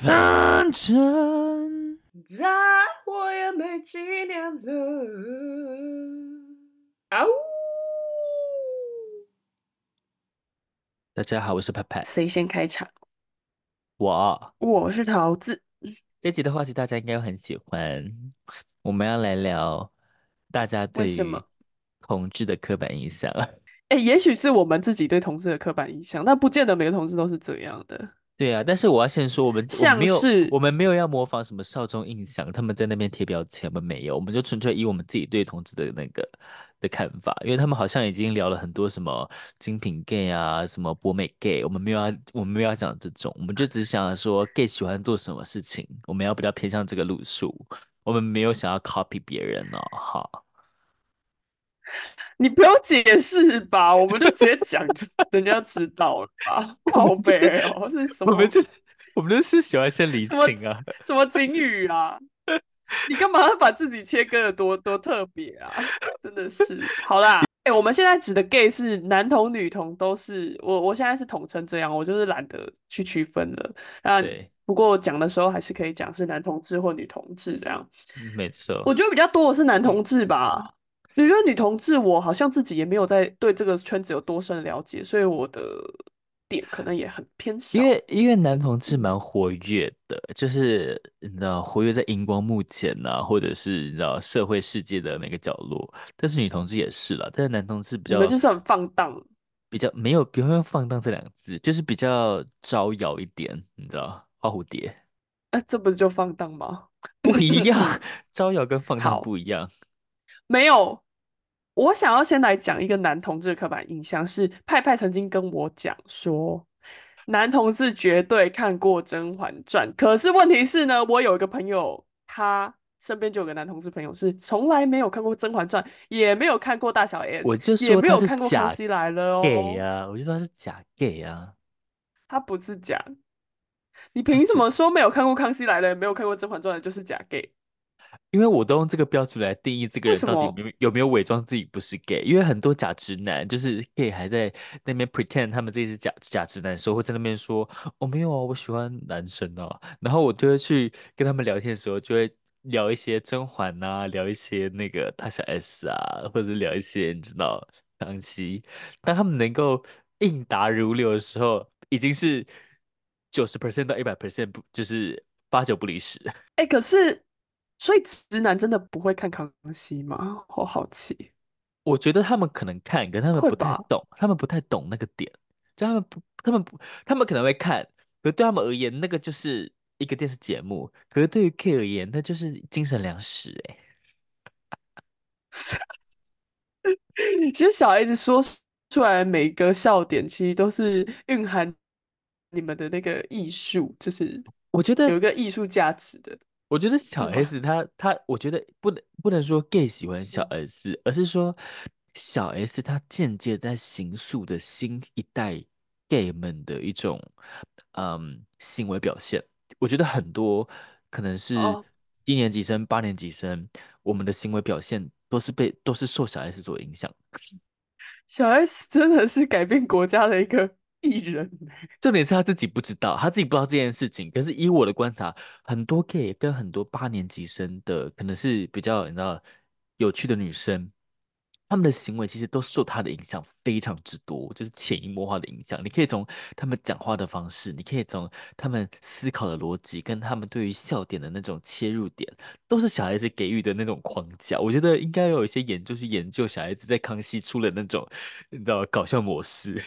反正再活也没几年了。啊呜！大家好，我是派派。谁先开场？我，我是桃子。这集的话题大家应该很喜欢。我们要来聊大家对于同志的刻板印象。哎，也许是我们自己对同志的刻板印象，但不见得每个同志都是这样的。对啊，但是我要先说，我们像是我们没有，我们没有要模仿什么少中印象，他们在那边贴标签，我们没有，我们就纯粹以我们自己对同志的那个的看法，因为他们好像已经聊了很多什么精品 gay 啊，什么博美 gay，我们没有要，我们没有要讲这种，我们就只想说 gay 喜欢做什么事情，我们要比较偏向这个路数，我们没有想要 copy 别人哦，哈。你不用解释吧，我们就直接讲，就人家知道了吧？宝贝哦，是什么？我们就我们就是喜欢先理清啊，什么金语啊？你干嘛要把自己切割的多多特别啊？真的是，好啦，哎、欸，我们现在指的 gay 是男同女同都是，我我现在是统称这样，我就是懒得去区分了。那不过讲的时候还是可以讲是男同志或女同志这样，没错。我觉得比较多的是男同志吧。你觉得女同志，我好像自己也没有在对这个圈子有多深了解，所以我的点可能也很偏少。因为因为男同志蛮活跃的，就是你知道活跃在荧光幕前呐、啊，或者是你知道社会世界的每个角落。但是女同志也是了，但是男同志比较，你们就是很放荡，比较没有，不要用放荡这两个字，就是比较招摇一点，你知道花蝴蝶。哎、欸，这不是就放荡吗？不一样，招摇跟放荡不一样。没有，我想要先来讲一个男同志的刻板印象，是派派曾经跟我讲说，男同志绝对看过《甄嬛传》，可是问题是呢，我有一个朋友，他身边就有个男同志朋友是从来没有看过《甄嬛传》，也没有看过大小 S，我就说也没有看过《康熙来了》哦，gay 啊，我就说他是假 gay 啊，他不是假，你凭什么说没有看过《康熙来了》，没有看过《甄嬛传》的就是假 gay？因为我都用这个标准来定义这个人到底有没有，有没有伪装自己不是 gay。因为很多假直男就是 gay 还在那边 pretend 他们这是假假直男的时候，会在那边说我、哦、没有啊，我喜欢男生啊。然后我就会去跟他们聊天的时候，就会聊一些甄嬛啊，聊一些那个大小 S 啊，或者聊一些你知道康熙。当他们能够应答如流的时候，已经是九十 percent 到一百 percent 不就是八九不离十。哎、欸，可是。所以直男真的不会看康熙吗？好好奇。我觉得他们可能看，可他们不太懂，他们不太懂那个点。就他们不，他们不，他们可能会看，可对他们而言，那个就是一个电视节目。可是对于 K 而言，那就是精神粮食。哎，其实小孩子说出来每个笑点，其实都是蕴含你们的那个艺术，就是我觉得有一个艺术价值的。我觉得小 S 他他，我觉得不能不能说 gay 喜欢小 S，而是说小 S 他间接在形塑的新一代 gay 们的一种嗯行为表现。我觉得很多可能是一年级生、八年级生，我们的行为表现都是被都是受小 S 所影响。小 S 真的是改变国家的一个。艺人，重点是他自己不知道，他自己不知道这件事情。可是以我的观察，很多 gay 跟很多八年级生的，可能是比较你知道有趣的女生，他们的行为其实都受他的影响非常之多，就是潜移默化的影响。你可以从他们讲话的方式，你可以从他们思考的逻辑，跟他们对于笑点的那种切入点，都是小孩子给予的那种框架。我觉得应该有一些研究去研究小孩子在康熙出了那种你知道搞笑模式。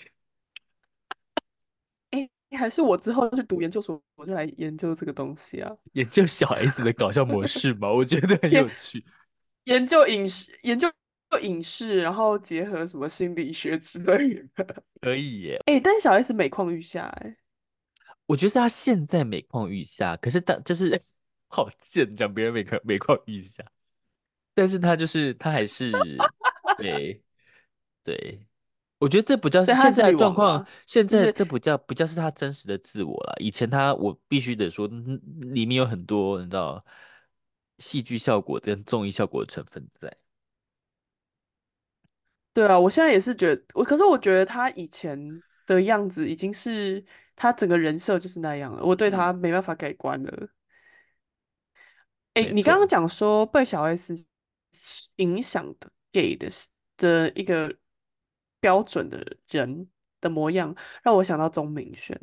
还是我之后去读研究所，我就来研究这个东西啊。研究小 S 的搞笑模式嘛，我觉得很有趣。研究影视，研究影视，然后结合什么心理学之类的，可以耶。哎、欸，但小 S 每况愈下，哎，我觉得他现在每况愈下，可是他就是 好贱，讲别人每况每况愈下，但是他就是他还是对对。我觉得这不叫是现在的状况，现在这不叫不叫是他真实的自我了。以前他，我必须得说，里面有很多你知道戏剧效果跟综艺效果的成分在。对啊，我现在也是觉得，我可是我觉得他以前的样子，已经是他整个人设就是那样了，我对他没办法改观了。哎、欸，你刚刚讲说被小 S 影响的 gay 的的一个标准的人的模样，让我想到钟明轩。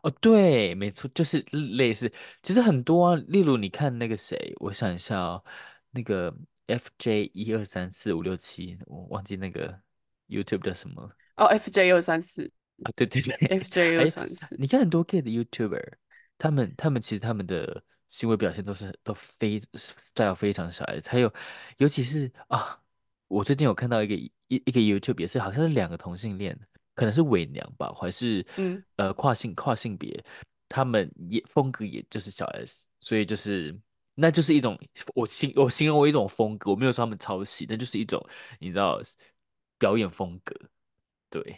哦，对，没错，就是类似，其实很多啊，例如你看那个谁，我想一下哦，那个 FJ 一二三四五六七，我忘记那个 YouTube 叫什么哦，FJ 二三四啊，对对对，FJ 二三四，你看很多 gay 的 YouTuber，他们他们其实他们的行为表现都是都非 style 非常小 S，还有尤其是啊，我最近有看到一个一一个 YouTube 也是好像是两个同性恋。可能是伪娘吧，还是嗯呃跨性跨性别，他们也风格也就是小 S，所以就是那就是一种我形我形容为一种风格，我没有说他们抄袭，那就是一种你知道表演风格，对，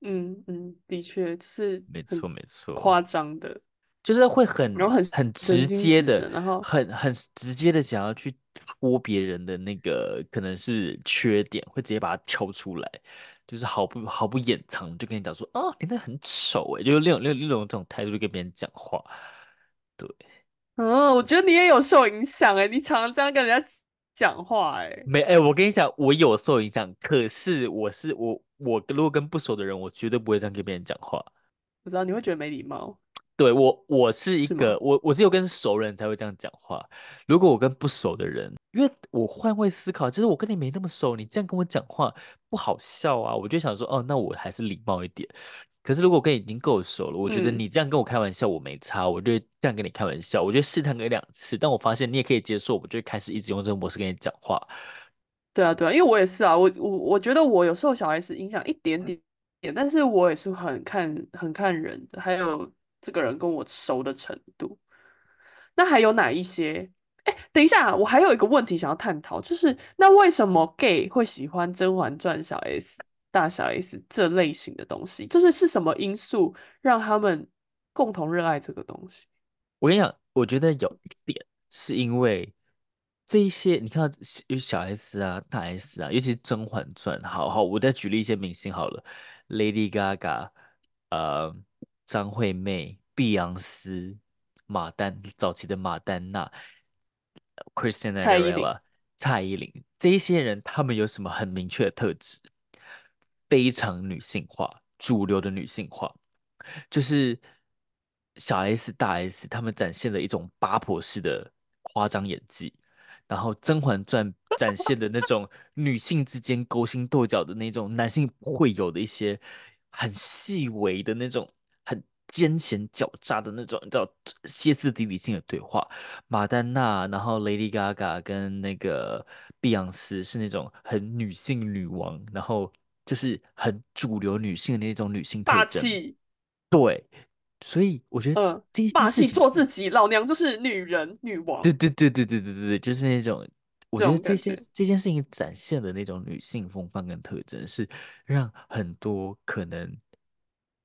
嗯嗯，的确就是没错没错，夸张的。就是会很然后很很直接的，然后很很直接的想要去戳别人的那个可能是缺点，会直接把它挑出来，就是毫不毫不掩藏，就跟你讲说啊，你那很丑哎，就是那种那那种这种态度就跟别人讲话，对，嗯，我觉得你也有受影响哎，你常常这样跟人家讲话哎，没哎，我跟你讲，我有受影响，可是我是我我如果跟不熟的人，我绝对不会这样跟别人讲话，我知道你会觉得没礼貌。对我，我是一个我，我只有跟熟人才会这样讲话。如果我跟不熟的人，因为我换位思考，就是我跟你没那么熟，你这样跟我讲话不好笑啊。我就想说，哦，那我还是礼貌一点。可是如果我跟你已经够熟了，我觉得你这样跟我开玩笑，我没差，嗯、我就这样跟你开玩笑。我就试探个两次，但我发现你也可以接受，我就开始一直用这个模式跟你讲话。对啊，对啊，因为我也是啊，我我我觉得我有受小孩子影响一点点点，但是我也是很看很看人的，还有。这个人跟我熟的程度，那还有哪一些？哎，等一下，我还有一个问题想要探讨，就是那为什么 gay 会喜欢《甄嬛传》小 S、大小 S 这类型的东西？就是是什么因素让他们共同热爱这个东西？我跟你讲，我觉得有一点是因为这一些，你看有小 S 啊、大 S 啊，尤其是《甄嬛传》。好好，我再举例一些明星好了，Lady Gaga，呃。张惠妹、碧昂斯、马丹早期的马丹娜、Christina Aguilera、蔡依林，这一些人，他们有什么很明确的特质？非常女性化，主流的女性化，就是小 S、大 S，他们展现了一种八婆式的夸张演技，然后《甄嬛传》展现的那种女性之间勾心斗角的那种男性不会有的一些很细微的那种。很奸险狡诈的那种，你知道歇斯底里性的对话。马丹娜，然后 Lady Gaga 跟那个碧昂斯是那种很女性女王，然后就是很主流女性的那种女性特征。霸气。对，所以我觉得，嗯，霸气做自己，老娘就是女人女王。对对对对对对对，就是那种，我觉得这些这，这件事情展现的那种女性风范跟特征，是让很多可能。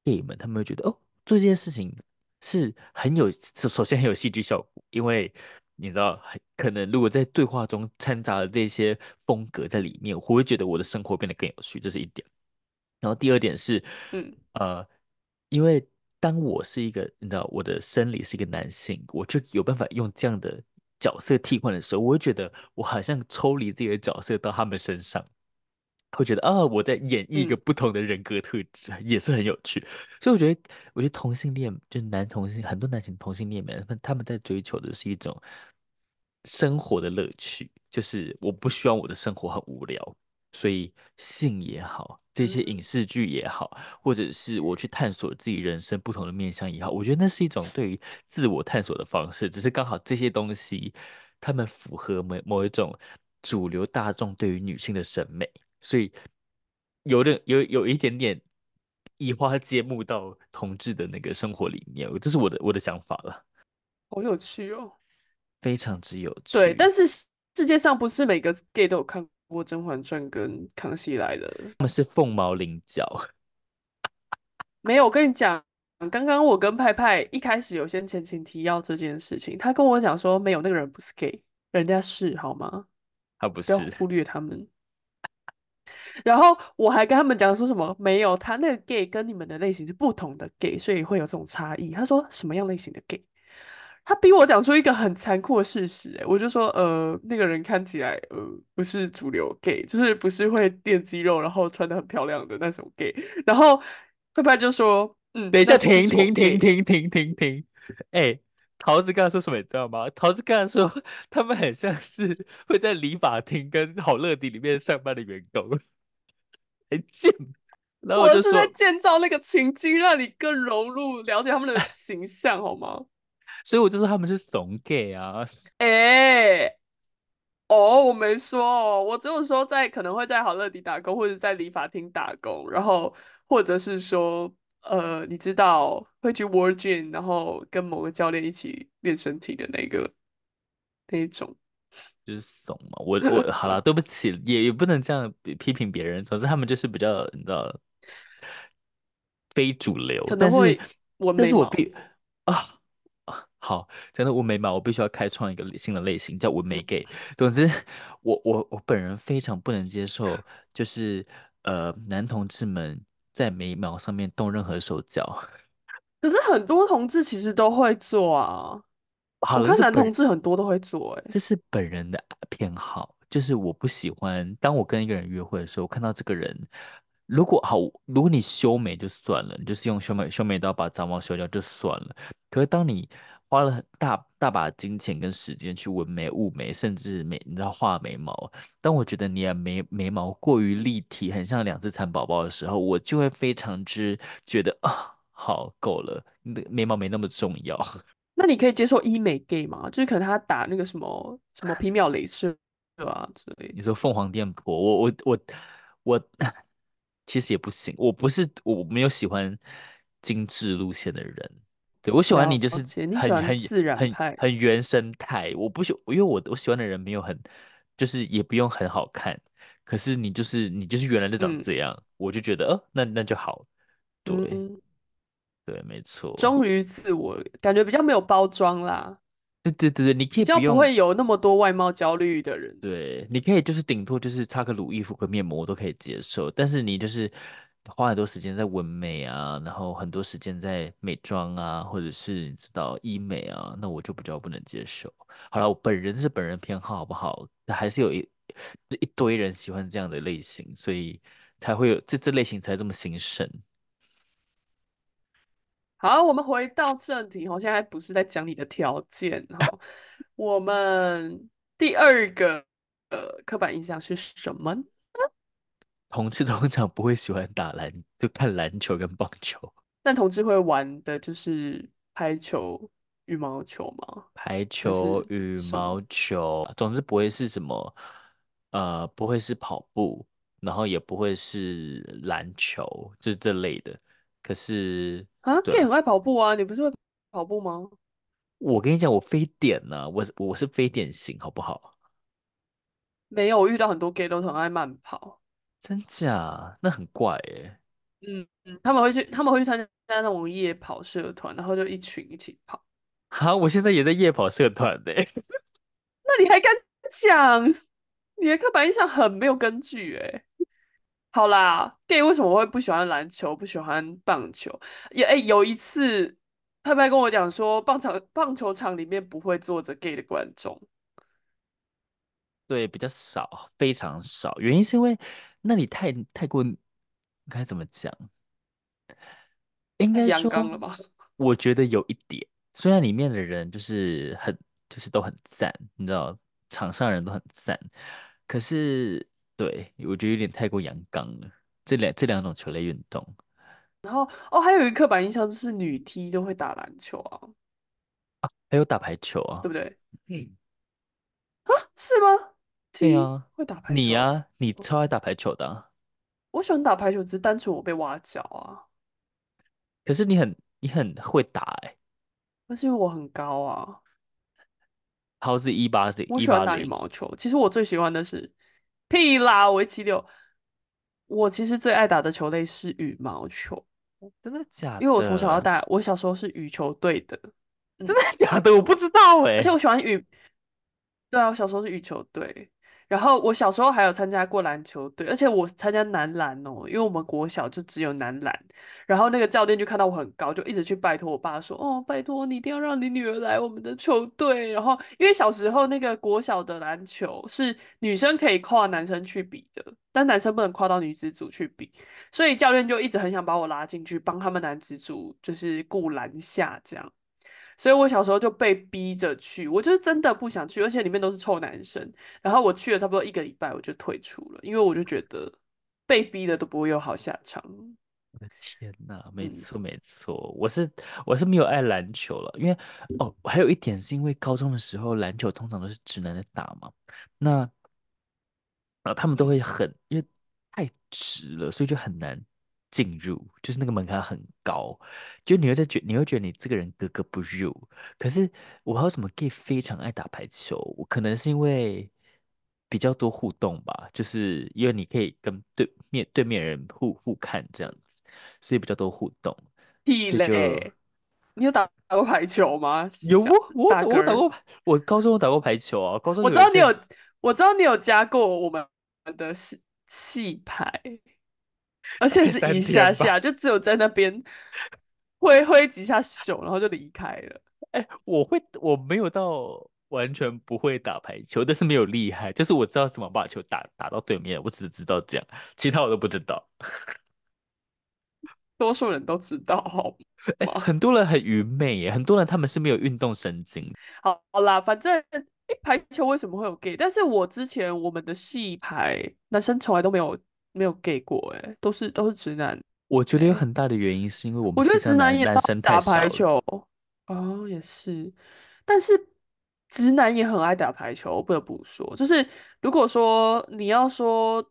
gay 们他们会觉得哦，做这件事情是很有，首先很有戏剧效果，因为你知道，可能如果在对话中掺杂了这些风格在里面，我会觉得我的生活变得更有趣，这是一点。然后第二点是，嗯呃，因为当我是一个，你知道，我的生理是一个男性，我就有办法用这样的角色替换的时候，我会觉得我好像抽离自己的角色到他们身上。会觉得啊，我在演绎一个不同的人格特质，嗯，也是很有趣。所以我觉得，我觉得同性恋就是男同性，很多男性同性恋们，他们在追求的是一种生活的乐趣，就是我不希望我的生活很无聊，所以性也好，这些影视剧也好，或者是我去探索自己人生不同的面向也好，我觉得那是一种对于自我探索的方式。只是刚好这些东西，他们符合某某一种主流大众对于女性的审美。所以有点有有一点点移花接木到同志的那个生活里面，这是我的我的想法了。好有趣哦，非常之有趣。对，但是世界上不是每个 gay 都有看过《甄嬛传》跟《康熙来了》，他们是凤毛麟角。没有，我跟你讲，刚刚我跟派派一开始有先前情提要这件事情，他跟我讲说没有那个人不是 gay，人家是好吗？他不是，不要忽略他们。然后我还跟他们讲说什么没有，他那个 gay 跟你们的类型是不同的 gay，所以会有这种差异。他说什么样类型的 gay？他逼我讲出一个很残酷的事实，哎，我就说呃，那个人看起来呃不是主流 gay，就是不是会练肌肉然后穿的很漂亮的那种 gay。然后派派就说嗯，等一下，停停停停停停停，哎。桃子刚才说什么你知道吗？桃子刚才说 他们很像是会在理发厅跟好乐迪里面上班的员工，很贱。然后我就是在建造那个情境，让你更融入、了解他们的形象，好吗？所以我就说他们是怂 gay 啊。哎、欸，哦，我没说哦，我只有说在可能会在好乐迪打工，或者在理发厅打工，然后或者是说。呃，你知道会去 Gym，然后跟某个教练一起练身体的那个那一种，就是怂嘛。我我好了，对不起，也也不能这样批评别人。总之，他们就是比较你知道非主流，可能会纹眉毛，但是我必啊啊好，真的纹眉毛，我必须要开创一个新的类型，叫纹眉 gay。总之，我我我本人非常不能接受，就是呃男同志们。在眉毛上面动任何手脚，可是很多同志其实都会做啊。好，我看男同志很多都会做，欸，哎，这是本人的偏好，就是我不喜欢。当我跟一个人约会的时候，我看到这个人，如果好，如果你修眉就算了，你就是用修眉修眉刀把杂毛修掉就算了。可是当你花了很大大把金钱跟时间去纹眉、雾眉，甚至眉，你知道画眉毛。当我觉得你的眉眉毛过于立体，很像两只蚕宝宝的时候，我就会非常之觉得啊，好够了，你的眉毛没那么重要。那你可以接受医美 gay 吗？就是可能他打那个什么什么皮秒镭射，对吧？之类。你说凤凰电波，我我我我 其实也不行，我不是我没有喜欢精致路线的人。对，我喜欢你，就是很很自然很很原生态。我不喜，因为我我喜欢的人没有很，就是也不用很好看。可是你就是你就是原来就长这样，嗯、我就觉得，呃，那那就好。对，嗯、对，没错。忠于自我，感觉比较没有包装啦。对对对对，你可以比较不会有那么多外貌焦虑的人。对，你可以就是顶多就是擦个乳液、敷个面膜，我都可以接受。但是你就是。花很多时间在纹眉啊，然后很多时间在美妆啊，或者是你知道医美啊，那我就比较不能接受。好了，我本人是本人偏好，好不好？还是有一一堆人喜欢这样的类型，所以才会有这这类型才这么兴盛。好，我们回到正题，我现在不是在讲你的条件哈。我们第二个呃刻板印象是什么？同志通常不会喜欢打篮，就看篮球跟棒球。但同志会玩的就是排球、羽毛球吗？排球、羽毛球，总之不会是什么，呃，不会是跑步，然后也不会是篮球，就这类的。可是啊，gay 很爱跑步啊，你不是会跑步吗？我跟你讲，我非典呢、啊，我我是非典型，好不好？没有，我遇到很多 gay 都很爱慢跑。真假？那很怪哎。嗯嗯，他们会去，他们会去参加那种夜跑社团，然后就一群一起跑。好，我现在也在夜跑社团呢。那你还敢讲？你的刻板印象很没有根据哎。好啦，gay 为什么会不喜欢篮球，不喜欢棒球？也哎，有一次派派跟我讲说，棒场棒球场里面不会坐着 gay 的观众。对，比较少，非常少。原因是因为。那你太太过该怎么讲？应该说，我觉得有一点，虽然里面的人就是很，就是都很赞，你知道，场上人都很赞，可是对我觉得有点太过阳刚了。这两这两种球类运动，然后哦，还有一个刻板印象就是女踢都会打篮球啊，啊，还有打排球啊，对不对？嗯，啊，是吗？对啊，会打排球。你呀、啊，你超爱打排球的、啊。我喜欢打排球，只是单纯我被挖角啊。可是你很你很会打哎、欸，那是因为我很高啊。桃子一八零，我喜欢打羽毛球。其实我最喜欢的是屁啦，我一七六。我其实最爱打的球类是羽毛球。真的假的？因为我从小到大，我小时候是羽球队的。真的假的？我不知道哎、欸。而且我喜欢羽。对啊，我小时候是羽球队。然后我小时候还有参加过篮球队，而且我参加男篮哦，因为我们国小就只有男篮。然后那个教练就看到我很高，就一直去拜托我爸说：“哦，拜托你一定要让你女儿来我们的球队。”然后因为小时候那个国小的篮球是女生可以跨男生去比的，但男生不能跨到女子组去比，所以教练就一直很想把我拉进去帮他们男子组，就是顾篮下这样。所以我小时候就被逼着去，我就是真的不想去，而且里面都是臭男生。然后我去了差不多一个礼拜，我就退出了，因为我就觉得被逼的都不会有好下场。我的天哪，没错没错，我是我是没有爱篮球了，因为哦，还有一点是因为高中的时候篮球通常都是直男在打嘛，那然后他们都会很因为太直了，所以就很难。进入就是那个门槛很高，就你会在觉，你会觉得你这个人格格不入。可是我还有什么 gay 非常爱打排球，我可能是因为比较多互动吧，就是因为你可以跟对面对面人互互看这样子，所以比较多互动。屁嘞！你有打打过排球吗？有我我我打过，我高中有打过排球啊。高中我知道你有，我知道你有加过我们的戏戏排。而且是一下下，就只有在那边挥挥几下手，然后就离开了。哎、欸，我会，我没有到完全不会打排球，但是没有厉害，就是我知道怎么把球打打到对面，我只知道这样，其他我都不知道。多数人都知道，好 吗？欸，很多人很愚昧耶，很多人他们是没有运动神经。好，好啦，反正一排球为什么会有 gay？但是我之前我们的系排男生从来都没有。没有 gay 过哎，都是都是直男。我觉得有很大的原因是因为我们我觉得直男也男生打排球哦，也是。但是直男也很爱打排球，不得不说，就是如果说你要说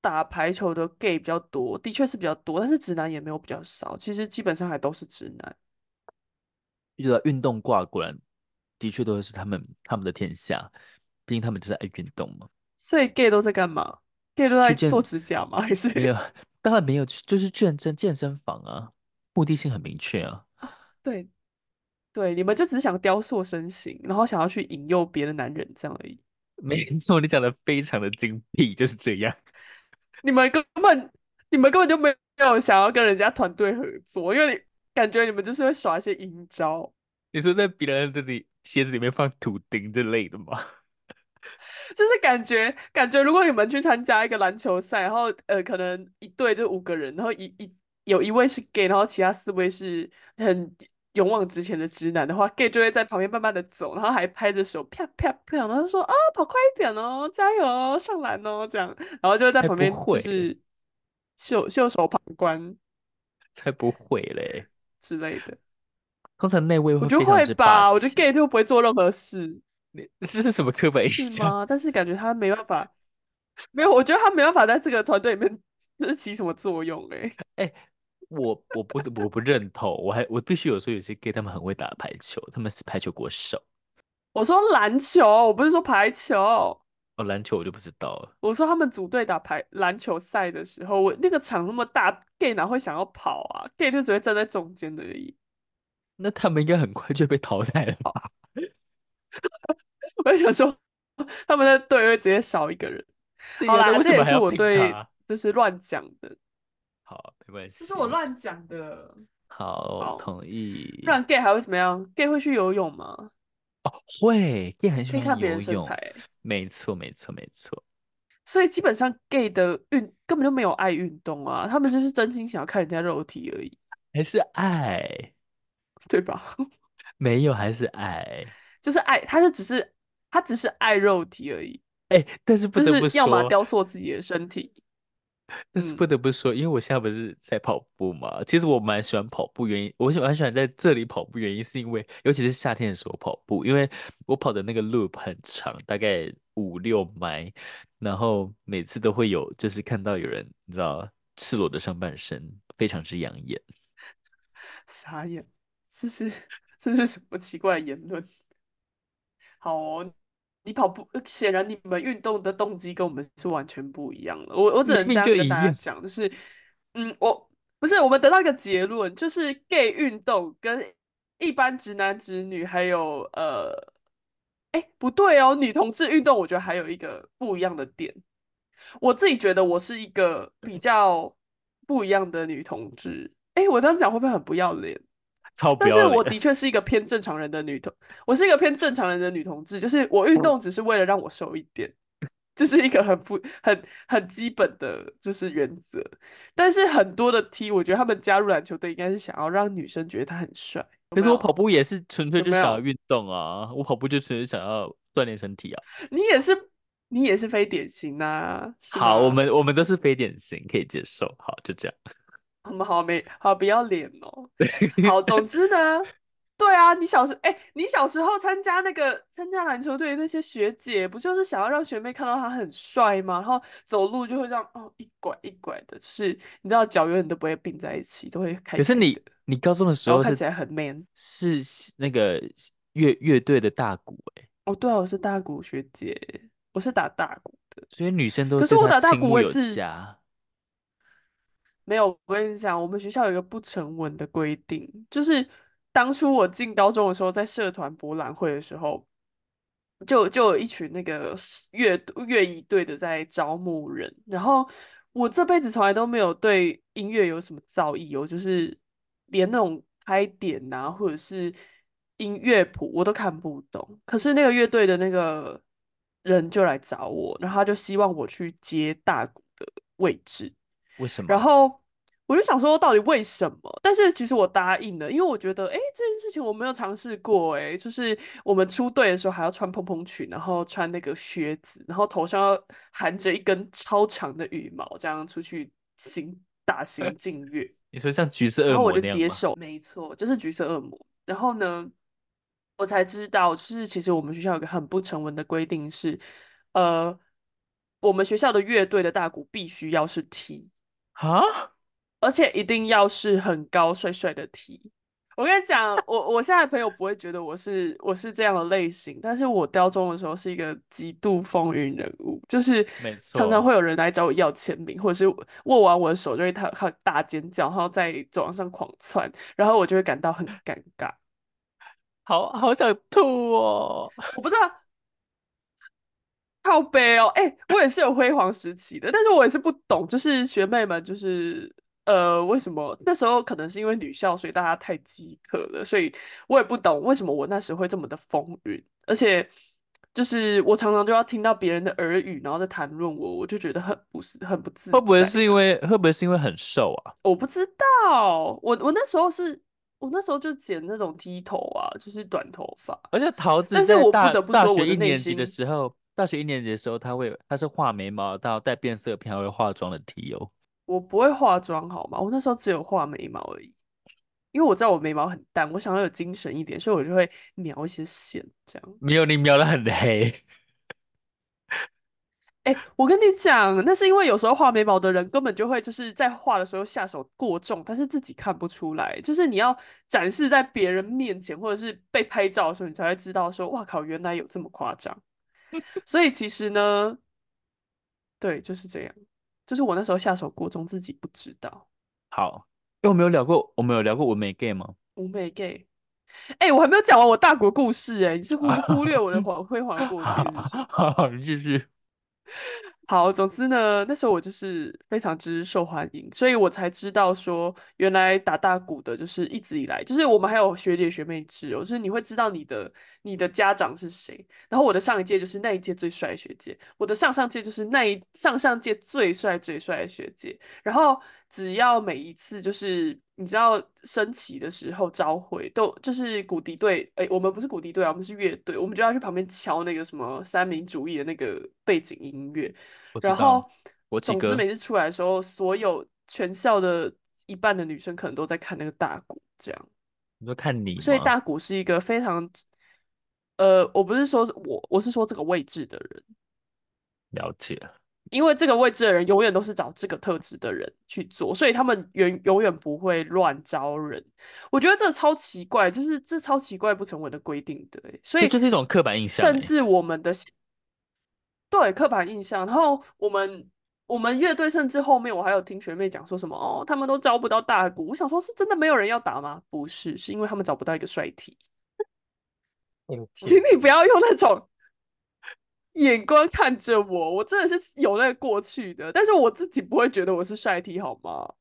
打排球的 gay 比较多，的确是比较多，但是直男也没有比较少，其实基本上还都是直男。遇到运动挂，果然的确都是他们他们的天下，毕竟他们就是爱运动嘛。所以 gay 都在干嘛？现在都在做指甲吗？还是没有？当然没有，就是健身健身房啊，目的性很明确啊。对，对，你们就只是想雕塑身形，然后想要去引诱别的男人这样而已。没错，你讲的非常的精辟，就是这样。你们根本，你们根本就没有想要跟人家团队合作，因为你感觉你们就是会耍一些阴招。你说在别人的里鞋子里面放图钉之类的吗？就是感觉，感觉如果你们去参加一个篮球赛，然后呃，可能一队就五个人，然后一一有一位是 gay，然后其他四位是很勇往直前的直男的话，gay 就会在旁边慢慢的走，然后还拍着手啪啪啪，然后就说啊，跑快一点哦，加油哦，上篮哦，这样，然后就会在旁边就是袖袖手旁观，才不会嘞之类的。通常那位会我觉得会吧，我觉得 gay 就不会做任何事。这是什么刻板印象？是吗？但是感觉他没办法，没有，我觉得他没办法在这个团队里面 就是起什么作用、欸。哎，哎，我我不我不认同，我还我必须有说有些 gay 他们很会打排球，他们是排球国手。我说篮球，我不是说排球。哦，篮球我就不知道了。我说他们组队打排篮球赛的时候，我那个场那么大，gay 哪会想要跑啊？gay 就只会站在中间而已。那他们应该很快就被淘汰了吧？我就想说，他们的队会直接少一个人。好啦，这也是我对，就是乱讲的。好，没关系。这是我乱讲的。好，好同意。不然 gay 还会怎么样？gay 会去游泳吗？哦，会。gay 很喜欢游泳。看别人身材。没错，没错，没错。所以基本上 gay 的运根本就没有爱运动啊，他们就是真心想要看人家肉体而已。还是爱，对吧？没有，还是爱。就是爱，他就只是。他只是爱肉体而已，哎、欸，但是不得不说，就是要么雕塑自己的身体。但是不得不说，嗯、因为我现在不是在跑步嘛，其实我蛮喜欢跑步，原因我喜蛮喜欢在这里跑步，原因是因为尤其是夏天的时候跑步，因为我跑的那个 loop 很长，大概五六迈，然后每次都会有，就是看到有人，你知道，赤裸的上半身，非常之养眼。傻眼，这是这是什么奇怪的言论？好哦，你跑步，显然你们运动的动机跟我们是完全不一样的。我我只能这样跟大家讲，就是，嗯，我不是我们得到一个结论，就是 gay 运动跟一般直男直女还有呃哎，不对哦，女同志运动我觉得还有一个不一样的点，我自己觉得我是一个比较不一样的女同志。哎，我这样讲会不会很不要脸？但是我 的确是一个偏正常人的女同，我是一个偏正常人的女同志，就是我运动只是为了让我瘦一点。这是一个很不很很基本的，就是原则。但是很多的 T，我觉得他们加入篮球队应该是想要让女生觉得他很帅。可是我跑步也是纯粹就想要运动啊，我跑步就纯粹想要锻炼身体啊。你也是，你也是非典型啊。好，我们我们都是非典型，可以接受。好，就这样。我们好没好不要脸哦。好，总之呢。对啊，你小时哎、欸，你小时候参加那个参加篮球队那些学姐，不就是想要让学妹看到他很帅吗？然后走路就会这样哦，一拐一拐的，就是你知道脚永远都不会并在一起，都会开。可是你你高中的时候看起来很 man，是那个乐乐队的大鼓哎、欸。哦，对啊，我是大鼓学姐，我是打大鼓的，所以女生都。可是我打大鼓我也是。没有，我跟你讲，我们学校有一个不成文的规定，就是。当初我进高中的时候，在社团博览会的时候，就就有一群那个乐乐仪队的在招募人。然后我这辈子从来都没有对音乐有什么造诣，哦，就是连那种拍点啊，或者是音乐谱我都看不懂。可是那个乐队的那个人就来找我，然后他就希望我去接大鼓的位置。为什么？然后。我就想说，到底为什么？但是其实我答应了，因为我觉得，哎，这件事情我没有尝试过，哎，就是我们出队的时候还要穿蓬蓬裙，然后穿那个靴子，然后头上要含着一根超长的羽毛，这样出去行打行 进乐。你说像橘色恶魔，然后我就接受，没错，就是橘色恶魔。然后呢，我才知道，就是其实我们学校有个很不成文的规定是，呃，我们学校的乐队的大鼓必须要是 T 啊。而且一定要是很高帅帅的 T。我跟你讲，我我现在的朋友不会觉得我是我是这样的类型，但是我高中的时候是一个极度风云人物，就是常常会有人来找我要签名，或者是握完我的手就会他他大尖叫，然后在走廊上狂窜，然后我就会感到很尴尬，好好想吐哦！我不知道。靠背哦，哎、欸，我也是有辉煌时期的，但是我也是不懂，就是学妹们就是。呃，为什么那时候可能是因为女校，所以大家太饥渴了，所以我也不懂为什么我那时会这么的风云，而且就是我常常就要听到别人的耳语，然后在谈论我，我就觉得很不是很不自在。会不会是因为会不会是因为很瘦啊？我不知道，我我那时候是我那时候就剪那种剃头啊，就是短头发。而且桃子，但是我不得不说，我的内心的时候，大学一年级的时候，他会他是画眉毛到带变色片，还会化妆的 T 哦。我不会化妆，好吗？我那时候只有画眉毛而已，因为我知道我眉毛很淡，我想要有精神一点，所以我就会描一些线，这样。没有，你描的很黑。哎、欸，我跟你讲，那是因为有时候画眉毛的人根本就会就是在画的时候下手过重，但是自己看不出来。就是你要展示在别人面前，或者是被拍照的时候，你才会知道说，哇靠，原来有这么夸张。所以其实呢，对，就是这样。就是我那时候下手过重，自己不知道。好，因为我们有聊过，我们有聊过我美 gay 吗？我美 gay，哎、欸，我还没有讲完我大国故事、欸，哎，你是忽 忽略我的黄辉煌过去是不是？好，好，你继续。好，总之呢，那时候我就是非常之受欢迎，所以我才知道说，原来打大鼓的，就是一直以来，就是我们还有学姐学妹制哦，就是你会知道你的你的家长是谁，然后我的上一届就是那一届最帅学姐，我的上上届就是那一上上届最帅最帅的学姐，然后只要每一次就是你知道升旗的时候召回都就是鼓笛队，哎，我们不是鼓笛队啊，我们是乐队，我们就要去旁边敲那个什么三民主义的那个背景音乐。然后，总之每次出来的时候，所有全校的一半的女生可能都在看那个大鼓，这样。你说看你，所以大鼓是一个非常，呃，我不是说我，我是说这个位置的人。了解。因为这个位置的人永远都是找这个特质的人去做，所以他们永永远不会乱招人。我觉得这超奇怪，就是这超奇怪不成文的规定的，所以就是一种刻板印象，甚至我们的。对，刻板印象，然后我们我们乐队甚至后面我还有听学妹讲说什么哦，他们都招不到大鼓。我想说，是真的没有人要打吗？不是，是因为他们找不到一个帅 T。请你不要用那种眼光看着我，我真的是有那个过去的，但是我自己不会觉得我是帅 T 好吗？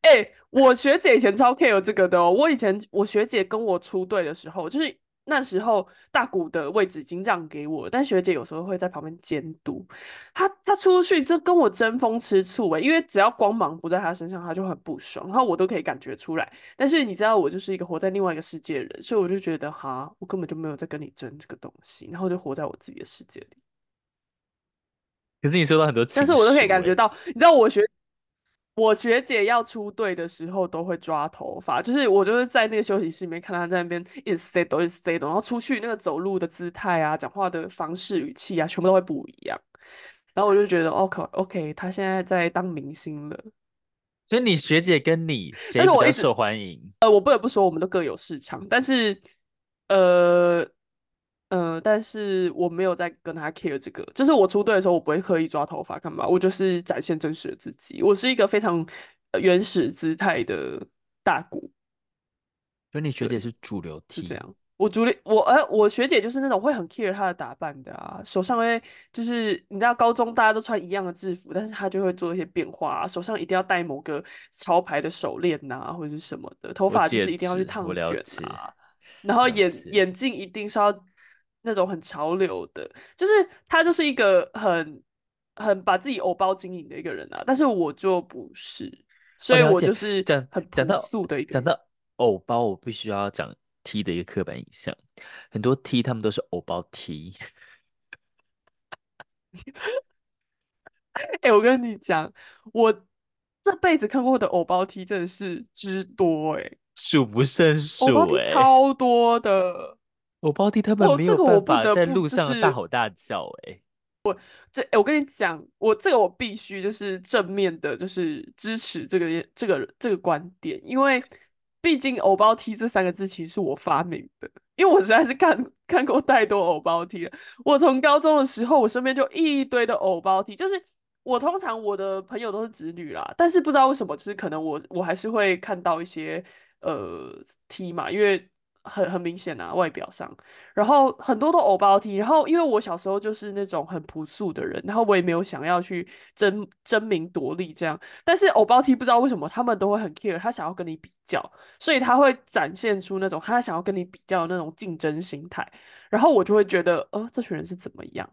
哎、我学姐以前超 care 这个的哦。我以前我学姐跟我出队的时候，就是那时候大鼓的位置已经让给我，但学姐有时候会在旁边监督。她她出去就跟我争风吃醋哎，因为只要光芒不在她身上，她就很不爽，然后我都可以感觉出来。但是你知道，我就是一个活在另外一个世界的人，所以我就觉得哈，我根本就没有在跟你争这个东西，然后就活在我自己的世界里。可是你收到很多，但是我都可以感觉到，你知道我学。我学姐要出队的时候都会抓头发，就是我就是在那个休息室里面看她在那边一直 say 都一直 say 然后出去那个走路的姿态啊，讲话的方式语气啊，全部都会不一样。然后我就觉得，OK OK，她现在在当明星了。所以你学姐跟你谁比较受欢迎？呃，我不得不说，我们都各有市场，但是呃。嗯、呃，但是我没有在跟他 care 这个，就是我出队的时候，我不会刻意抓头发干嘛，我就是展现真实的自己，我是一个非常原始姿态的大鼓。所以你学姐是主流 T，是这样。我主流我呃，我学姐就是那种会很 care 她的打扮的啊，手上会就是你知道高中大家都穿一样的制服，但是她就会做一些变化啊，手上一定要戴某个潮牌的手链呐、啊，或者是什么的，头发就是一定要去烫卷啊，然后眼眼镜一定是要。那种很潮流的，就是他就是一个很很把自己偶包经营的一个人啊，但是我就不是，所以我就是讲很讲到素的一个。讲到偶包，我必须要讲 T 的一个刻板印象，很多 T 他们都是偶包 T。哎、欸，我跟你讲，我这辈子看过的偶包 T 真的是之多哎、欸，数不胜数、欸，偶包 T 超多的。偶包 T 他们没有办法在路上大吼大叫哎、欸，我这、欸、我跟你讲，我这个我必须就是正面的，就是支持这个这个这个观点，因为毕竟偶包 T 这三个字其实是我发明的，因为我实在是看看过太多偶包 T 了。我从高中的时候，我身边就一堆的偶包 T，就是我通常我的朋友都是直女啦，但是不知道为什么，就是可能我我还是会看到一些呃 T 嘛，因为。很很明显啊，外表上，然后很多都偶包 T，然后因为我小时候就是那种很朴素的人，然后我也没有想要去争争名夺利这样，但是偶包 T 不知道为什么他们都会很 care，他想要跟你比较，所以他会展现出那种他想要跟你比较的那种竞争心态，然后我就会觉得，呃，这群人是怎么样？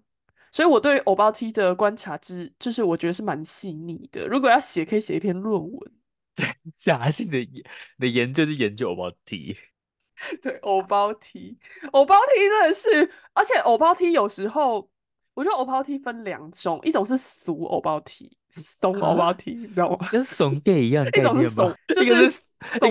所以我对偶包 T 的观察之，就是我觉得是蛮细腻的。如果要写，可以写一篇论文。假性的研的研究是研究偶包 T。对，偶包 T，偶包 T 真的是，而且偶包 T 有时候，我觉得偶包 T 分两种，一种是俗偶包 T，怂偶包 T，你知道吗？跟怂 gay 一样，一种是怂，就是一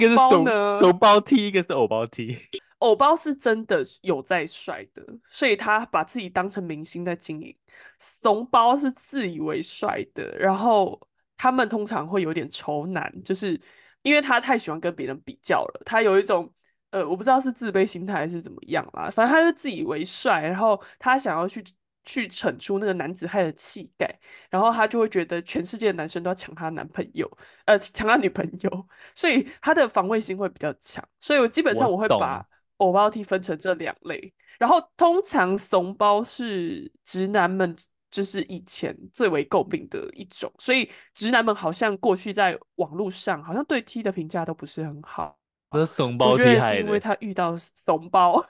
个是怂呢，怂包 T，一个是偶包 T。偶包是真的有在帅的，所以他把自己当成明星在经营。怂包是自以为帅的，然后他们通常会有点仇男，就是因为他太喜欢跟别人比较了，他有一种。呃，我不知道是自卑心态还是怎么样啦，反正他就自以为帅，然后他想要去去逞出那个男子汉的气概，然后他就会觉得全世界的男生都要抢他男朋友，呃，抢他女朋友，所以他的防卫心会比较强。所以我基本上我会把偶包 T 分成这两类，然后通常怂包是直男们就是以前最为诟病的一种，所以直男们好像过去在网络上好像对 T 的评价都不是很好。我是怂包 T 害的，我觉得是因为他遇到怂包，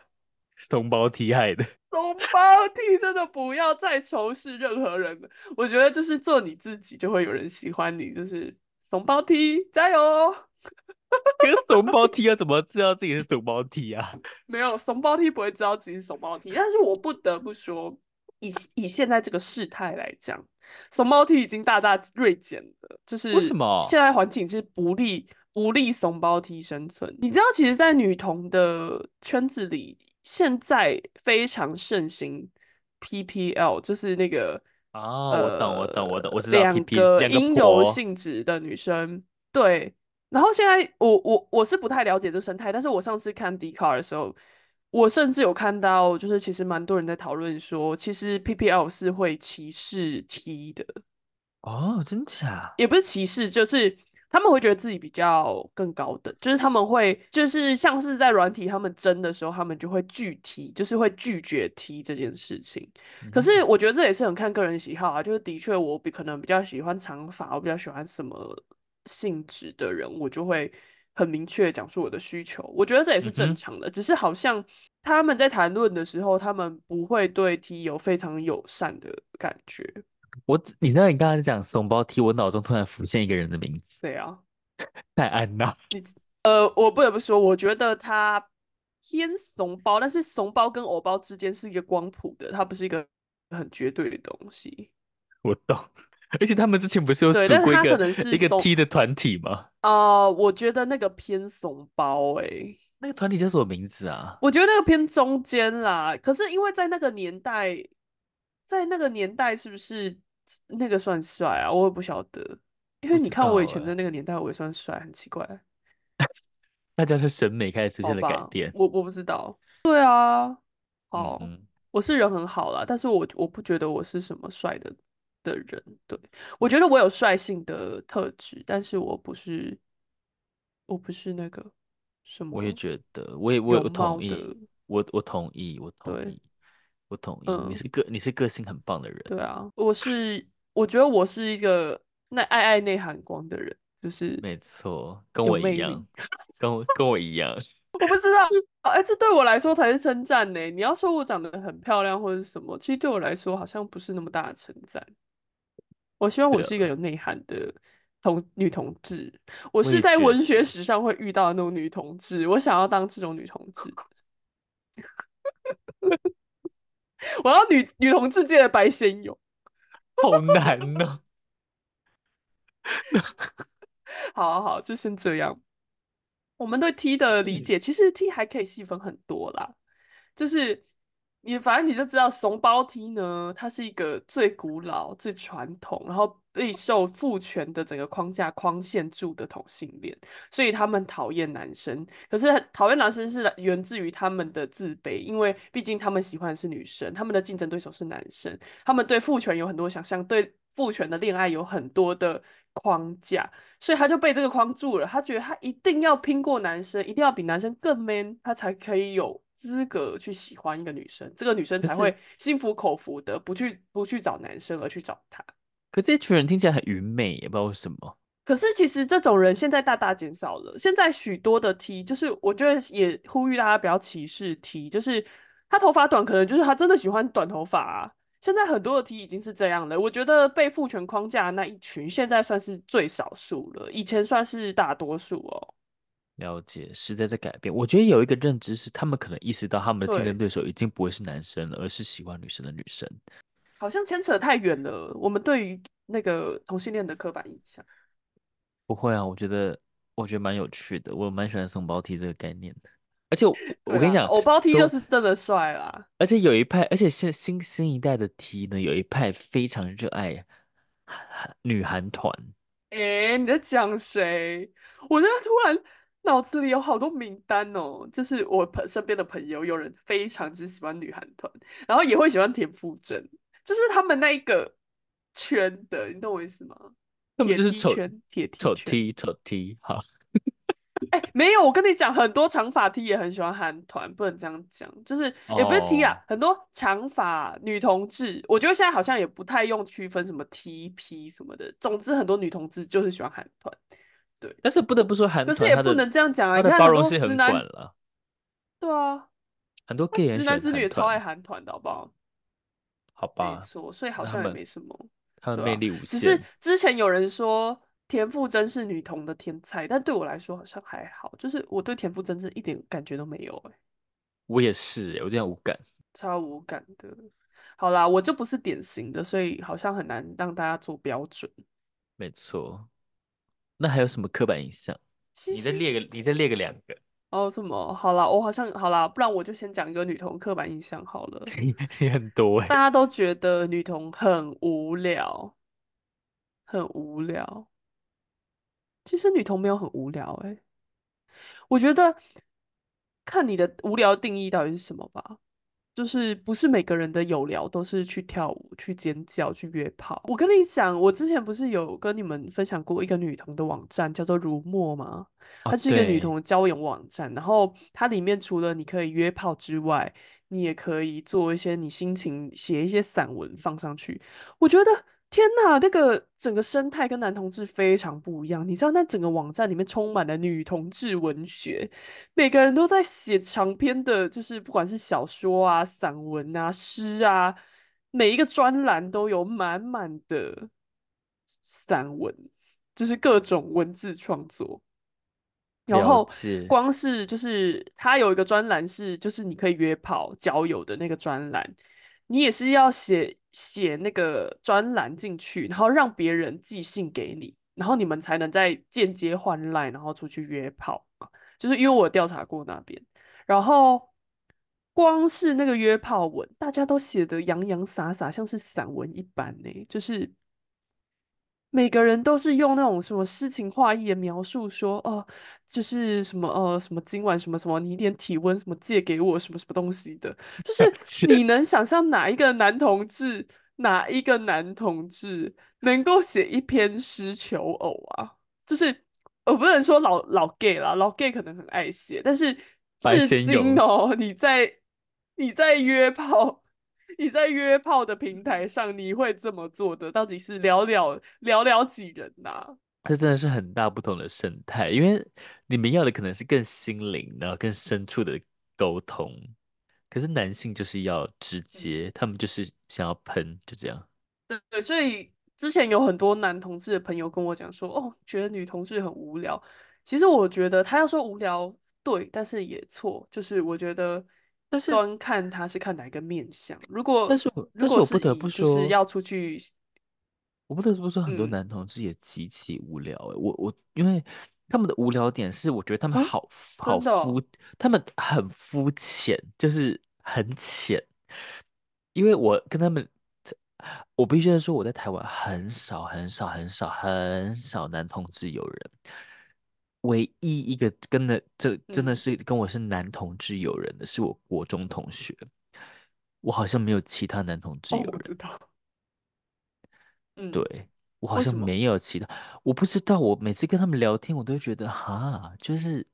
怂包 T 害的。怂包 T 真的不要再仇视任何人了，我觉得就是做你自己，就会有人喜欢你。就是怂包 T 加油！可是怂包 T 要怎么知道自己是怂包 T 啊？没有，怂包 T 不会知道自己是怂包 T，但是我不得不说，以以现在这个事态来讲，怂包 T 已经大大锐减了。就是为什么？现在环境是不利。不利怂包 T 生存，你知道，其实，在女同的圈子里，现在非常盛行 PPL，就是那个哦，我懂，我懂，我懂，我知道两个阴柔性质的女生，对。然后现在，我我我是不太了解这生态，但是我上次看 Dcard 的时候，我甚至有看到，就是其实蛮多人在讨论说，其实 PPL 是会歧视 T 的。哦，真假？也不是歧视，就是。他们会觉得自己比较更高等，就是他们会就是像是在软体他们争的时候，他们就会拒踢就是会拒绝踢这件事情。可是我觉得这也是很看个人喜好啊，就是的确我比可能比较喜欢长发，我比较喜欢什么性质的人，我就会很明确讲述我的需求。我觉得这也是正常的，只是好像他们在谈论的时候，他们不会对 T 有非常友善的感觉。我，你知道你刚才讲怂包 T，我脑中突然浮现一个人的名字。对啊，戴安娜。你呃，我不得不说，我觉得他偏怂包，但是怂包跟偶包之间是一个光谱的，它不是一个很绝对的东西。我懂，而且他们之前不是有组过一个一个 T 的团体吗？呃，我觉得那个偏怂包、欸，哎，那个团体叫什么名字啊？我觉得那个偏中间啦，可是因为在那个年代。在那个年代，是不是那个算帅啊？我也不晓得，因为你看我以前的那个年代，我也算帅，很奇怪。大家的审美开始出现了改变。我我不知道。对啊，好，嗯、我是人很好啦，但是我我不觉得我是什么帅的的人。对，我觉得我有帅性的特质，但是我不是，我不是那个什么。我也觉得，我也我也同意，我我同意，我同意。我同意，嗯、你是个你是个性很棒的人。对啊，我是我觉得我是一个那爱爱内涵光的人，就是没错，跟我一样，跟我跟我一样。我不知道，哎、欸，这对我来说才是称赞呢。你要说我长得很漂亮或者什么，其实对我来说好像不是那么大的称赞。我希望我是一个有内涵的同女同志，我是在文学史上会遇到的那种女同志，我，我想要当这种女同志。我要女女同志界的白先勇，好难呢、喔。好好好，就先这样。我们对 T 的理解，其实 T 还可以细分很多啦，就是。你反正你就知道，怂包 T 呢，它是一个最古老、最传统，然后备受父权的整个框架框限住的同性恋，所以他们讨厌男生。可是讨厌男生是源自于他们的自卑，因为毕竟他们喜欢的是女生，他们的竞争对手是男生，他们对父权有很多想象，对父权的恋爱有很多的框架，所以他就被这个框住了。他觉得他一定要拼过男生，一定要比男生更 man，他才可以有。资格去喜欢一个女生，这个女生才会心服口服的，不去不去找男生，而去找他。可这群人听起来很愚昧，也不知道为什么。可是其实这种人现在大大减少了。现在许多的 T，就是我觉得也呼吁大家不要歧视 T，就是他头发短，可能就是他真的喜欢短头发啊。现在很多的 T 已经是这样了。我觉得被父权框架的那一群，现在算是最少数了，以前算是大多数哦。了解，时代在改变。我觉得有一个认知是，他们可能意识到他们的竞争对手已经不会是男生了，而是喜欢女生的女生。好像牵扯太远了。我们对于那个同性恋的刻板印象，不会啊。我觉得，我觉得蛮有趣的。我蛮喜欢送包 T 这个概念的。而且我，我跟你讲，我包 T 就是真的帅啦。而且有一派，而且现新新一代的 T 呢，有一派非常热爱女韩团。哎、欸，你在讲谁？我觉得突然。脑子里有好多名单哦，就是我朋身边的朋友，有人非常之喜欢女韩团，然后也会喜欢田馥甄，就是他们那一个圈的，你懂我意思吗？他们就是丑圈，丑 T 丑 T 好。哎、欸，没有，我跟你讲，很多长发 T 也很喜欢韩团，不能这样讲，就是也不是 T 啊，很多长发女同志，我觉得现在好像也不太用区分什么 T P 什么的，总之很多女同志就是喜欢韩团。对，但是不得不说，韩，可是也不能这样讲啊！你看，包容性很广了。对啊，很多 gay 直男直女也超爱韩团的，好不好？好吧，没错，所以好像也没什么。他们魅力无限。只是之前有人说田馥甄是女童的天才，但对我来说好像还好，就是我对田馥甄是一点感觉都没有。哎，我也是，有点无感，超无感的。好啦，我就不是典型的，所以好像很难让大家做标准。没错。那还有什么刻板印象？你再列个，你再列个两个。哦，什么？好啦，我好像好啦，不然我就先讲一个女同刻板印象好了。也很多哎，大家都觉得女同很无聊，很无聊。其实女同没有很无聊哎，我觉得看你的无聊定义到底是什么吧。就是不是每个人的有聊都是去跳舞、去尖叫、去约炮。我跟你讲，我之前不是有跟你们分享过一个女童的网站，叫做如墨吗？它是一个女童的交友网站，然后它里面除了你可以约炮之外，你也可以做一些你心情写一些散文放上去。我觉得。天呐，那个整个生态跟男同志非常不一样。你知道，那整个网站里面充满了女同志文学，每个人都在写长篇的，就是不管是小说啊、散文啊、诗啊，每一个专栏都有满满的散文，就是各种文字创作。然后光是就是他有一个专栏是，就是你可以约炮交友的那个专栏，你也是要写。写那个专栏进去，然后让别人寄信给你，然后你们才能再间接换赖，然后出去约炮。就是因为我调查过那边，然后光是那个约炮文，大家都写的洋洋洒洒，像是散文一般呢，就是。每个人都是用那种什么诗情画意的描述说，说哦，就是什么呃，什么今晚什么什么，你一点体温什么借给我什么什么东西的，就是你能想象哪一个男同志，哪一个男同志能够写一篇诗求偶啊？就是我不能说老老 gay 啦，老 gay 可能很爱写，但是至今哦，你在你在约炮。你在约炮的平台上，你会这么做的？到底是寥寥寥寥几人呐、啊？这真的是很大不同的生态，因为你们要的可能是更心灵，然后更深处的沟通。可是男性就是要直接，他们就是想要喷，就这样。对对，所以之前有很多男同志的朋友跟我讲说，哦，觉得女同志很无聊。其实我觉得他要说无聊，对，但是也错，就是我觉得。但是端看他是看哪一个面相。如果但是我但是我不得不说，是要出去，我不得不说，很多男同志也极其无聊。哎、嗯，我我因为他们的无聊点是，我觉得他们好、啊、好肤，他们很肤浅，就是很浅。因为我跟他们，我必须说，我在台湾很少很少很少很少男同志友人。唯一一个跟的这真的是跟我是男同志友人的，是我国中同学。我好像没有其他男同志友人。我知道。嗯，对，我好像没有其他，我不知道。我每次跟他们聊天，我都觉得哈，就是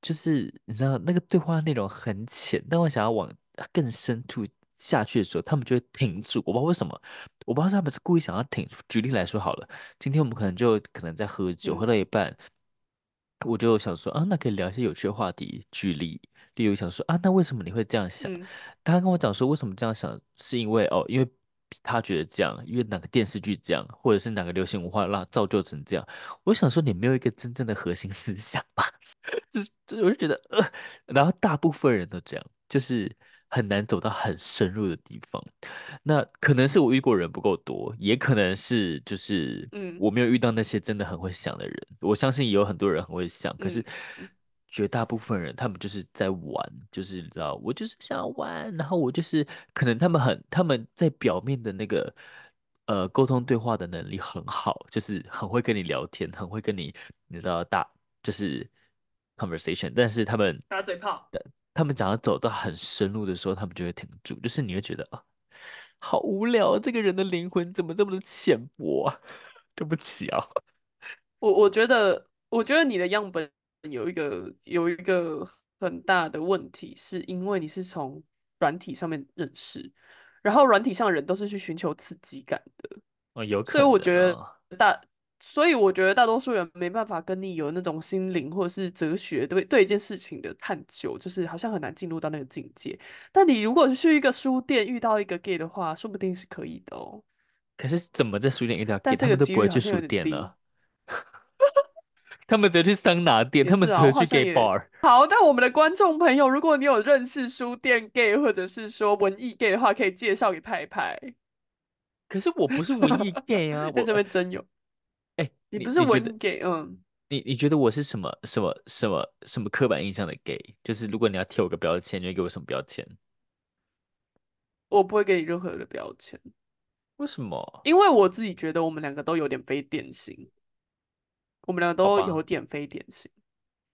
就是你知道那个对话内容很浅，但我想要往更深处下去的时候，他们就会停住。我不知道为什么，我不知道他们是故意想要停住。举例来说好了，今天我们可能就可能在喝酒，喝到一半。我就想说啊，那可以聊一些有趣的话题。举例，例如想说啊，那为什么你会这样想？嗯、他跟我讲说，为什么这样想，是因为哦，因为他觉得这样，因为哪个电视剧这样，或者是哪个流行文化让造就成这样。我想说，你没有一个真正的核心思想吧？就是，就我就觉得呃，然后大部分人都这样，就是。很难走到很深入的地方，那可能是我遇过人不够多，也可能是就是，嗯，我没有遇到那些真的很会想的人。嗯、我相信也有很多人很会想，可是绝大部分人他们就是在玩，就是你知道，我就是想要玩，然后我就是可能他们很他们在表面的那个呃沟通对话的能力很好，就是很会跟你聊天，很会跟你你知道大就是 conversation，但是他们打嘴炮。他们讲要走到很深入的时候，他们就会停住，就是你会觉得啊，好无聊，这个人的灵魂怎么这么的浅薄啊？对不起啊，我我觉得，我觉得你的样本有一个有一个很大的问题，是因为你是从软体上面认识，然后软体上的人都是去寻求刺激感的，哦，有可能，所以我觉得大。所以我觉得大多数人没办法跟你有那种心灵或者是哲学对对一件事情的探究，就是好像很难进入到那个境界。但你如果去一个书店遇到一个 gay 的话，说不定是可以的哦。可是怎么在书店遇到 gay？他们都不会去书店了。他们只会去桑拿店，他们只会去 gay bar。好，那我们的观众朋友，如果你有认识书店 gay 或者是说文艺 gay 的话，可以介绍给派派。可是我不是文艺 gay 啊，在这边真有。哎，你不是文 gay，嗯，你你觉得我是什么什么什么什么刻板印象的 gay？就是如果你要贴我个标签，你会给我什么标签？我不会给你任何的标签。为什么？因为我自己觉得我们两个都有点非典型，我们两个都有点非典型。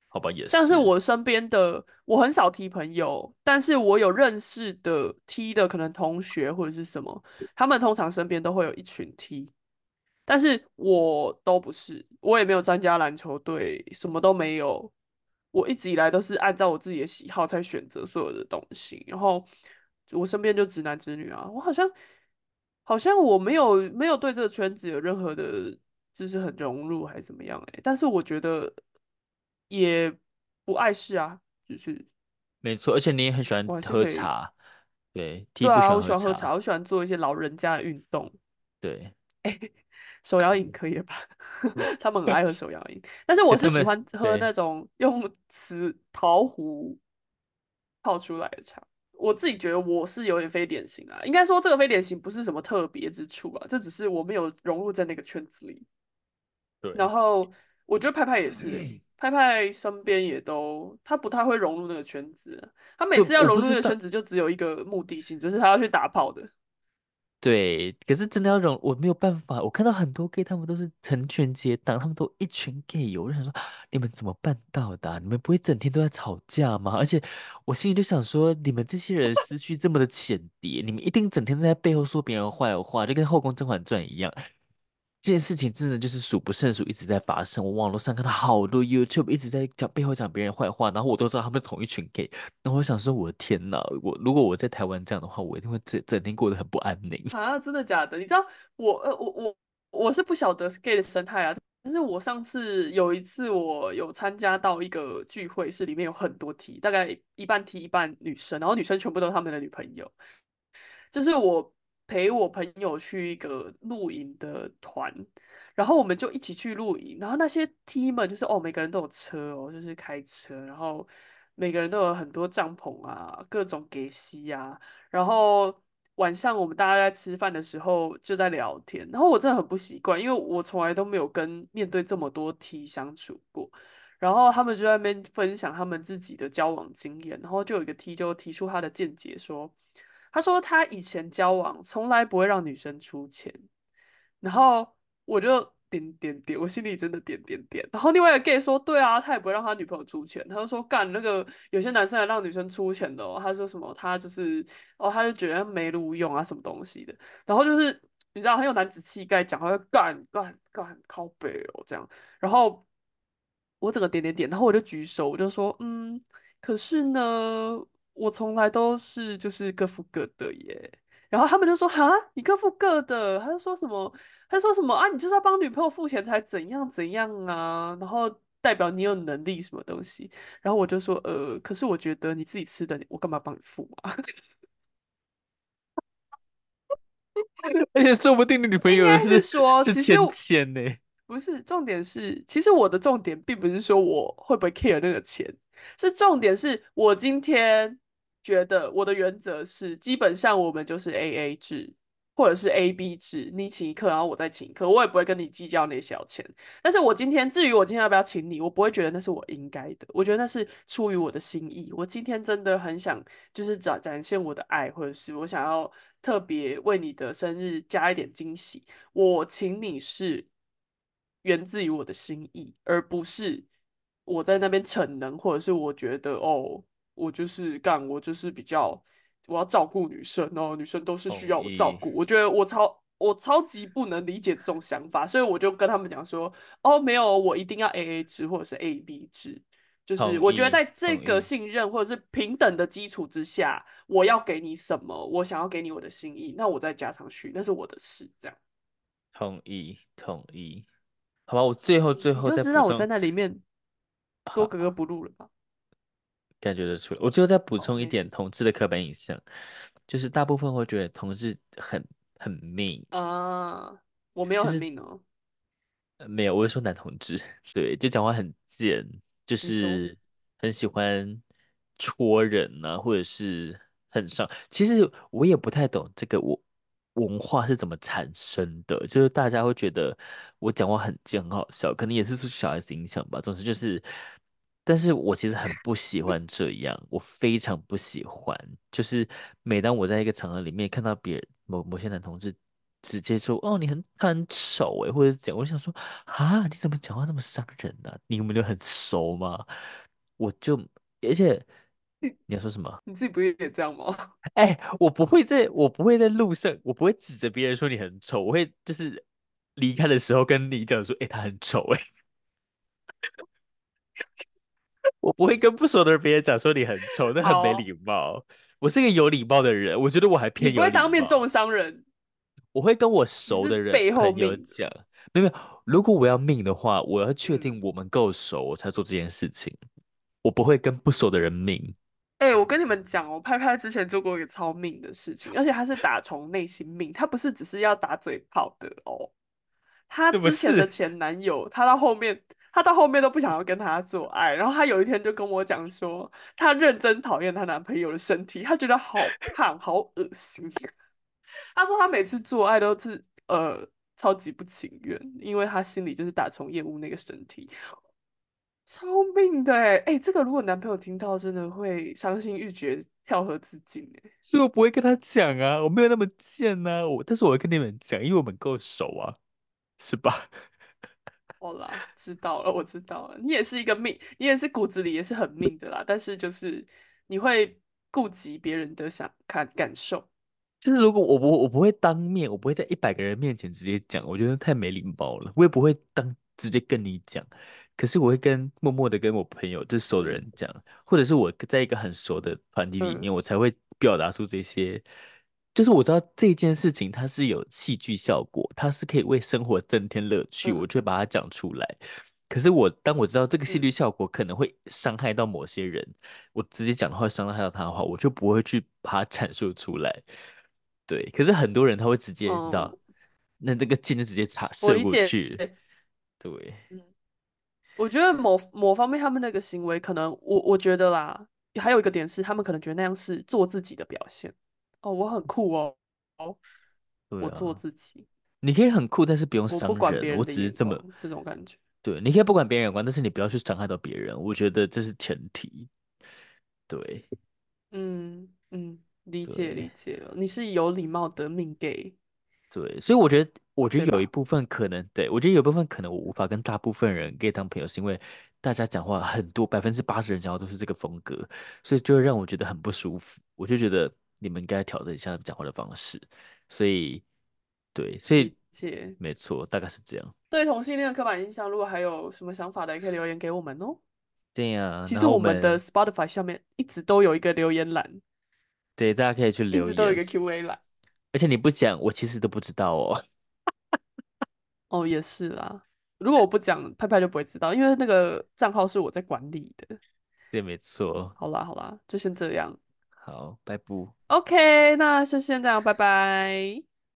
好吧，也像是是，我身边的，我很少 T 朋友，但是我有认识的 T 的可能同学或者是什么，他们通常身边都会有一群 T，但是我都不是，我也没有参加篮球队，什么都没有，我一直以来都是按照我自己的喜好才选择所有的东西，然后我身边就直男直女啊，我好像好像我没有没有对这个圈子有任何的，就是很融入还是怎么样哎、欸，但是我觉得也。不碍事啊，就是没错，而且你也很喜欢。喝茶，对对啊，我喜欢喝茶，喝茶，我喜欢做一些老人家的运动。对，哎，手摇饮可以了吧？他们很爱喝手摇饮，但是我是喜欢喝那种用瓷陶壶泡出来的茶。我自己觉得我是有点非典型啊，应该说这个非典型不是什么特别之处啊，这只是我没有融入在那个圈子里。对然，后我觉得派派也是、欸，派派身边也都他不太会融入那个圈子，他每次要融入那个圈子就只有一个目的性，就是他要去打炮的。对，可是真的要融，我没有办法。我看到很多 gay，他们都是成群结党，他们都一群 gay，我就想说，你们怎么办到的？你们不会整天都在吵架吗？而且我心里就想说，你们这些人思绪这么的浅碟，你们一定整天都在背后说别人坏话，就跟《后宫甄嬛传》一样。这件事情真的就是数不胜数，一直在发生。我网络上看到好多 YouTube 一直在讲背后讲别人坏话，然后我都知道他们是同一群 gay。然后我想说，我的天哪！我如果我在台湾这样的话，我一定会整整天过得很不安宁。啊，真的假的？你知道我呃我我我是不晓得 gay 的生态啊，但是我上次有一次我有参加到一个聚会，是里面有很多 T，大概一半 T 一半女生，然后女生全部都是他们的女朋友，就是我。陪我朋友去一个露营的团，然后我们就一起去露营。然后那些 T 们就是哦，每个人都有车哦，就是开车，然后每个人都有很多帐篷啊，各种给息啊。然后晚上我们大家在吃饭的时候就在聊天，然后我真的很不习惯，因为我从来都没有跟面对这么多 T 相处过。然后他们就在那边分享他们自己的交往经验，然后就有一个 T 就提出他的见解说。他说他以前交往从来不会让女生出钱，然后我就点点点，我心里真的点点点。然后另外一个 gay 说，对啊，他也不会让他女朋友出钱。他就说干那个有些男生还让女生出钱的哦。他说什么他就是哦，他就觉得没路用啊什么东西的。然后就是你知道很有男子气概，讲话就干干干靠北哦这样。然后我整个点点点，然后我就举手，我就说嗯，可是呢。我从来都是就是各付各的耶，然后他们就说哈，你各付各的，他就说什么，他说什么啊，你就是要帮女朋友付钱才怎样怎样啊，然后代表你有能力什么东西，然后我就说呃，可是我觉得你自己吃的，我干嘛帮你付啊？而且说不定你女朋友是是说，是钱呢，不是重点是，其实我的重点并不是说我会不会 care 那个钱，是重点是我今天。觉得我的原则是，基本上我们就是 AA 制，或者是 AB 制，你请一客，然后我再请一客，我也不会跟你计较那些小钱。但是我今天，至于我今天要不要请你，我不会觉得那是我应该的，我觉得那是出于我的心意。我今天真的很想，就是展展现我的爱，或者是我想要特别为你的生日加一点惊喜，我请你是源自于我的心意，而不是我在那边逞能，或者是我觉得哦。我就是干，我就是比较，我要照顾女生哦，女生都是需要我照顾。我觉得我超我超级不能理解这种想法，所以我就跟他们讲说，哦，没有，我一定要 AA 制或者是 AB 制，就是我觉得在这个信任或者是平等的基础之下，我要给你什么，我想要给你我的心意，那我再加上去，那是我的事，这样。同意同意，好吧，我最后最后就是让我在那里面多格格不入了吧。感觉得出来。我最后再补充一点，oh, 同志的刻板印象，就是大部分会觉得同志很很命啊，uh, 我没有很命哦，就是，没有，我是说男同志，对，就讲话很贱，就是很喜欢戳人啊，或者是很上。其实我也不太懂这个我文化是怎么产生的，就是大家会觉得我讲话很贱很好笑，可能也是受小孩子影响吧。总之就是。但是我其实很不喜欢这样，我非常不喜欢。就是每当我在一个场合里面看到别人某某些男同志直接说哦，你很他很丑哎，或者是讲，我就想说啊，你怎么讲话这么伤人呢、啊？你们就很熟吗？我就而且你要说什么？你自己不是也这样吗？哎，我不会在，我不会在路上，我不会指着别人说你很丑，我会就是离开的时候跟你讲说，哎，他很丑哎。我不会跟不熟的人别人讲说你很丑，那很没礼貌。我是一个有礼貌的人，我觉得我还偏有礼貌。你不会当面重伤人。我会跟我熟的人背后朋友讲，没有没有。如果我要命的话，我要确定我们够熟，我才做这件事情。我不会跟不熟的人命。哎、欸，我跟你们讲，哦拍拍之前做过一个超命的事情，而且他是打从内心命，他不是只是要打嘴炮的哦。他之前的前男友，他到后面。她到后面都不想要跟他做爱，然后她有一天就跟我讲说，她认真讨厌她男朋友的身体，她觉得好胖，好恶心。她说她每次做爱都是呃超级不情愿，因为她心里就是打从厌恶那个身体，超命的哎哎，这个如果男朋友听到，真的会伤心欲绝，跳河自尽哎。所以我不会跟他讲啊，我没有那么贱啊，我但是我会跟你们讲，因为我们够熟啊，是吧？好啦，知道了，我知道了。你也是一个命，你也是骨子里也是很命的啦。但是就是你会顾及别人的想看感受。就是如果我不我不会当面，我不会在一百个人面前直接讲，我觉得太没礼貌了。我也不会当直接跟你讲，可是我会跟默默的跟我朋友就是熟的人讲，或者是我在一个很熟的团体里面，嗯、我才会表达出这些。就是我知道这件事情它是有戏剧效果，它是可以为生活增添乐趣，嗯、我就会把它讲出来。可是我当我知道这个戏剧效果可能会伤害到某些人，嗯、我直接讲的话伤害到他的话，我就不会去把它阐述出来。对，可是很多人他会直接，嗯、你知道，那那个箭就直接插射过去。对，嗯，我觉得某某方面他们那个行为可能，我我觉得啦，还有一个点是，他们可能觉得那样是做自己的表现。哦，我很酷哦，哦，我做自己。你可以很酷，但是不用伤人。我不管别人，我只是这么这种感觉。对，你可以不管别人眼光，但是你不要去伤害到别人。我觉得这是前提。对，嗯嗯，理解理解了。你是有礼貌的命 gay。对，所以我觉得，我觉得有一部分可能，对，对我觉得有一部分可能我无法跟大部分人 gay 当朋友，是因为大家讲话很多，百分之八十人讲话都是这个风格，所以就会让我觉得很不舒服。我就觉得。你们应该调整一下讲话的方式，所以，对，所以，解没错，大概是这样。对同性恋的刻板印象，如果还有什么想法的，也可以留言给我们哦。对呀，其实我们的 Spotify 下面一直都有一个留言栏，对，大家可以去留言，一直都有一个 Q&A 栏。而且你不讲，我其实都不知道哦。哦，也是啦。如果我不讲，派派就不会知道，因为那个账号是我在管理的。对，没错。好啦，好啦，就先这样。好，拜拜。OK，那就先这样，拜拜。